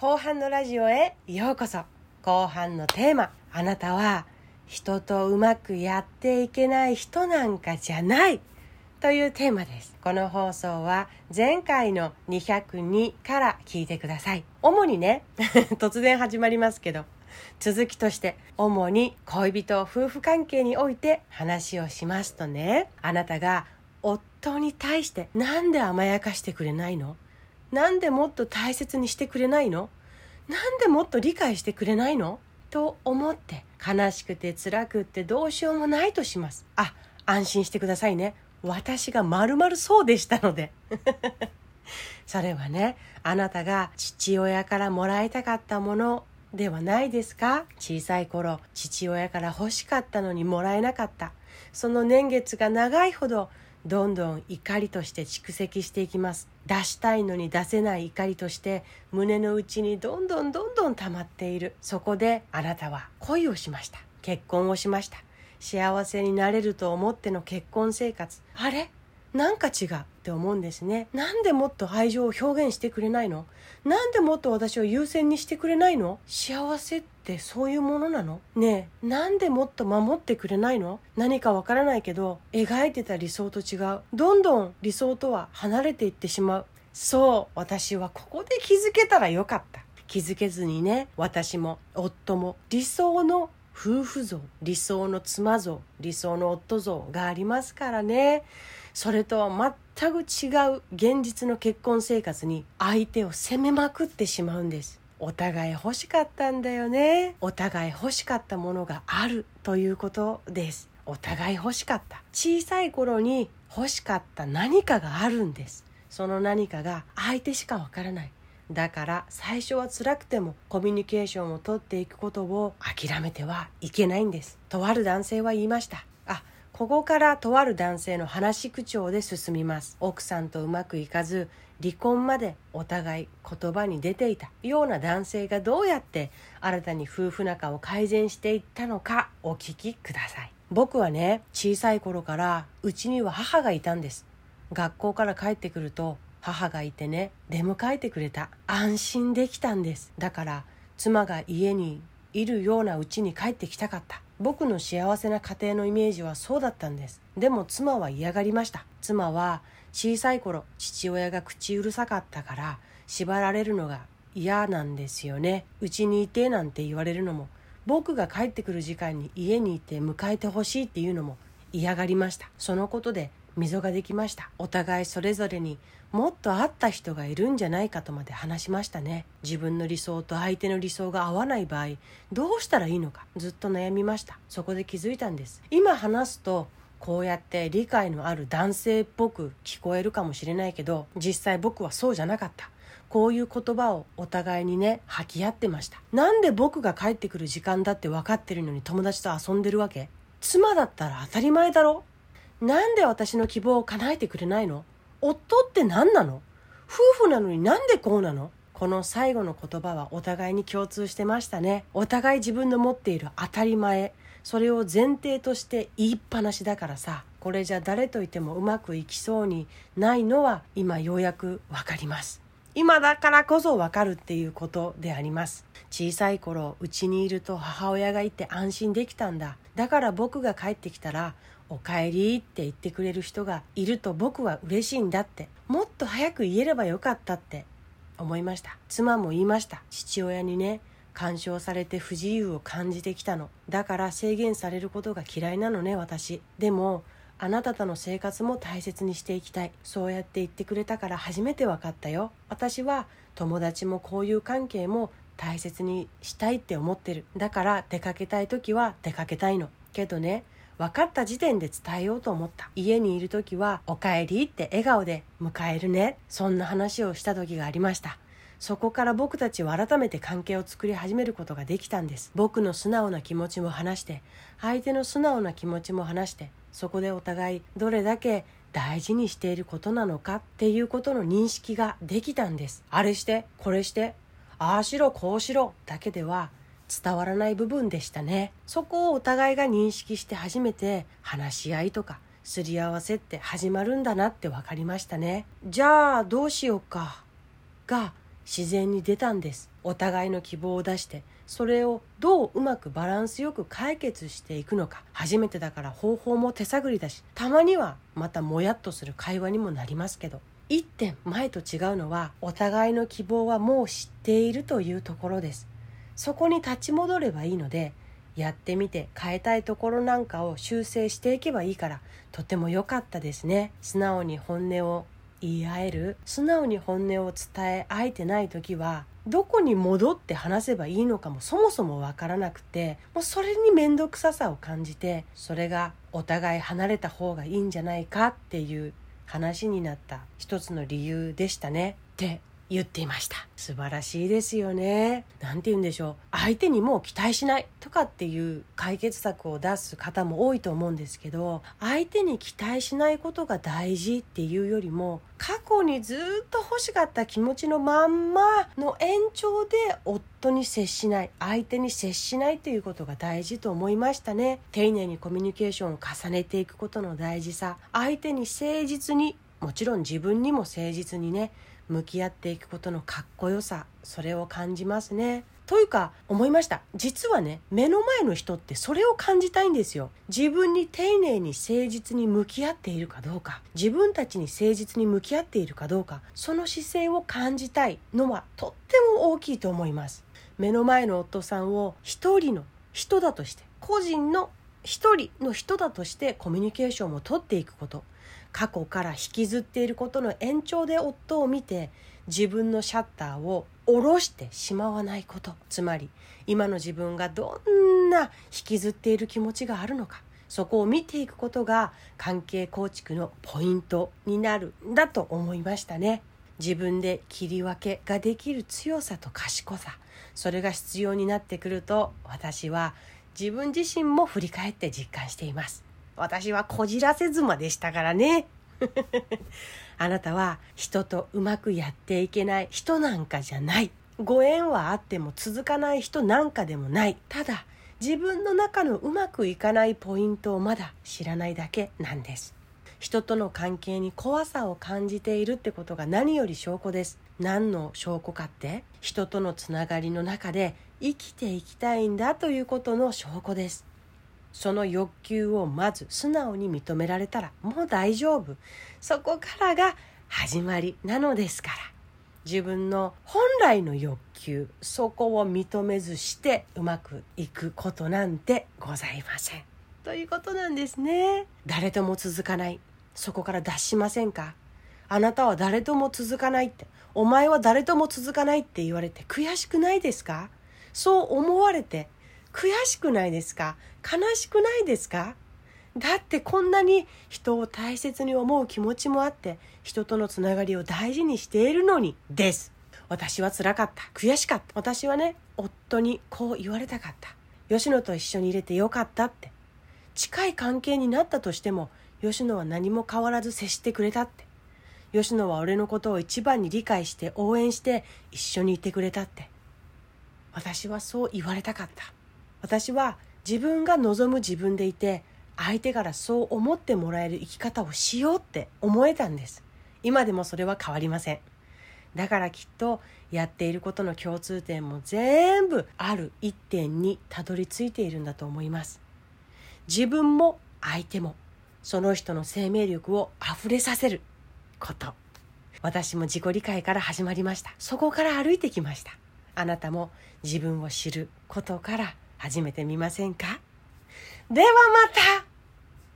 後半のラジオへようこそ。後半のテーマ。あなたは人とうまくやっていけない人なんかじゃない。というテーマです。この放送は前回の202から聞いてください。主にね 突然始まりますけど続きとして主に恋人夫婦関係において話をしますとねあなたが夫に対してなんで甘やかしてくれないの？なんでもっと大切にしてくれないの？なんでもっと理解してくれないの？と思って悲しくて辛くってどうしようもないとします。あ安心してくださいね。私がまるまるそうでしたので。それはねあなたが父親からもらいたかったものではないですか？小さい頃父親から欲しかったのにもらえなかった。その年月が長いほどどんどん怒りとして蓄積していきます。出したいのに出せない怒りとして胸の内にどんどんどんどん溜まっている。そこであなたは恋をしました。結婚をしました。幸せになれると思っての結婚生活。あれ？なんか違う。って思うんですね。なんでもっと愛情を表現してくれないの？なんでもっと私を優先にしてくれないの？幸せってそういうものなの？ねえ。なんでもっと守ってくれないの？何かわからないけど描いてた理想と違う。どんどん理想とは離れていってしまう。そう私はここで気づけたらよかった。気づけずにね私も夫も理想の夫婦像理想の妻像理想の夫像がありますからね。それとは全く違う現実の結婚生活に相手を責めまくってしまうんです。お互い欲しかったんだよね。お互い欲しかったものがあるということです。お互い欲しかった。小さい頃に欲しかった何かがあるんです。その何かが相手しかわからない。だから最初は辛くてもコミュニケーションをとっていくことを諦めてはいけないんです。とある男性は言いました。ここからとある男性の話口調で進みます。奥さんとうまくいかず離婚までお互い言葉に出ていたような男性がどうやって新たに夫婦仲を改善していったのかお聞きください。僕はね小さい頃からうちには母がいたんです。学校から帰ってくると母がいてね出迎えてくれた。安心できたんです。だから妻が家にいるようなうちに帰ってきたかった。僕の幸せな家庭のイメージはそうだったんです。でも妻は嫌がりました。妻は小さい頃父親が口うるさかったから縛られるのが嫌なんですよね。うちにいてなんて言われるのも僕が帰ってくる時間に家にいて迎えてほしいっていうのも嫌がりました。そのことで溝ができました。お互いそれぞれにもっと合った人がいるんじゃないかとまで話しましたね。自分の理想と相手の理想が合わない場合どうしたらいいのか。ずっと悩みました。そこで気づいたんです。今話すとこうやって理解のある男性っぽく聞こえるかもしれないけど実際僕はそうじゃなかった。こういう言葉をお互いにね吐き合ってました。なんで僕が帰ってくる時間だって分かってるのに友達と遊んでるわけ？妻だったら当たり前だろ？なんで私の希望を叶えてくれないの？夫って何なの？夫婦なのになんでこうなの？この最後の言葉はお互いに共通してましたね。お互い自分の持っている当たり前。それを前提として言いっぱなしだからさ。これじゃ誰といてもうまくいきそうにないのは今ようやくわかります。今だからこそわかるっていうことであります。小さい頃うちにいると母親がいて安心できたんだ。だから僕が帰ってきたらおかえりって言ってくれる人がいると僕は嬉しいんだってもっと早く言えればよかったって。思いました。妻も言いました父親にね干渉されて不自由を感じてきたの。だから制限されることが嫌いなのね私。でもあなたとの生活も大切にしていきたい。そうやって言ってくれたから初めて分かったよ。私は友達も交友関係も大切にしたいって思ってる。だから出かけたい時は出かけたいの。けどね分かった時点で伝えようと思った。家にいる時は「おかえり」って笑顔で迎えるね。そんな話をした時がありました。そこから僕たちは改めて関係を作り始めることができたんです。僕の素直な気持ちも話して相手の素直な気持ちも話してそこでお互いどれだけ大事にしていることなのか？っていうことの認識ができたんです。あれしてこれしてああしろこうしろだけでは伝わらない部分でしたね。そこをお互いが認識して初めて話し合いとかすり合わせって始まるんだなって分かりましたね。じゃあどうしようか。が自然に出たんです。お互いの希望を出して。それをどううまくバランスよく解決していくのか。初めてだから方法も手探りだしたまにはまたもやっとする会話にもなりますけど。一点前と違うのはお互いの希望はもう知っているというところです。そこに立ち戻ればいいのでやってみて変えたいところなんかを修正していけばいいからとても良かったですね。素直に本音を言い合える。素直に本音を伝え合えてない時はどこに戻って話せばいいのかもそもそもわからなくてもうそれに面倒くささを感じてそれがお互い離れた方がいいんじゃないかっていう話になった一つの理由でしたね。って言っていました。素晴らしいですよね。何て言うんでしょう。相手にもう期待しない。とかっていう解決策を出す方も多いと思うんですけど相手に期待しないことが大事っていうよりも過去にずっと欲しかった気持ちのまんまの延長で夫に接しない。相手に接しないということが大事と思いましたね。丁寧にコミュニケーションを重ねていくことの大事さ。相手に誠実にもちろん自分にも誠実にね向き合っていくことのかっこよさそれを感じますね。というか思いました。実はね目の前の人ってそれを感じたいんですよ。自分に丁寧に誠実に向き合っているかどうか。自分たちに誠実に向き合っているかどうか。その姿勢を感じたいのはとっても大きいと思います。目の前の夫さんを一人の人だとして個人の一人の人だとしてコミュニケーションをとっていくこと。過去から引きずっていることの延長で夫を見て自分のシャッターを下ろしてしまわないこと。つまり今の自分がどんな引きずっている気持ちがあるのか。そこを見ていくことが関係構築のポイントになるんだと思いましたね。自分で切り分けができる強さと賢さ。それが必要になってくると私は自分自身も振り返って実感しています。私はこじらせ妻でしたからね。あなたは人とうまくやっていけない人なんかじゃない。ご縁はあっても続かない人なんかでもない。ただ、自分の中のうまくいかないポイントをまだ知らないだけなんです。人との関係に怖さを感じているってことが何より証拠です。何の証拠かって人とのつながりの中で生きていきたいんだということの証拠です。その欲求をまず素直に認められたらもう大丈夫。そこからが始まりなのですから。自分の本来の欲求そこを認めずしてうまくいくことなんてございません。ということなんですね。誰とも続かない。そこから脱しませんか。あなたは誰とも続かないって。お前は誰とも続かないって言われて悔しくないですか。そう思われて悔しくないですか？悲しくないですか？だってこんなに人を大切に思う気持ちもあって人とのつながりを大事にしているのにです。私は辛かった。悔しかった。私はね夫にこう言われたかった。吉野と一緒に入れてよかったって。近い関係になったとしても吉野は何も変わらず接してくれたって。吉野は俺のことを一番に理解して応援して一緒にいてくれたって。私はそう言われたかった。私は自分が望む自分でいて相手からそう思ってもらえる生き方をしようって思えたんです。今でもそれは変わりません。だからきっとやっていることの共通点も全部ある一点にたどり着いているんだと思います。自分も相手もその人の生命力を溢れさせること。私も自己理解から始まりました。そこから歩いてきました。あなたも自分を知ることから始めてみませんか？ではまた。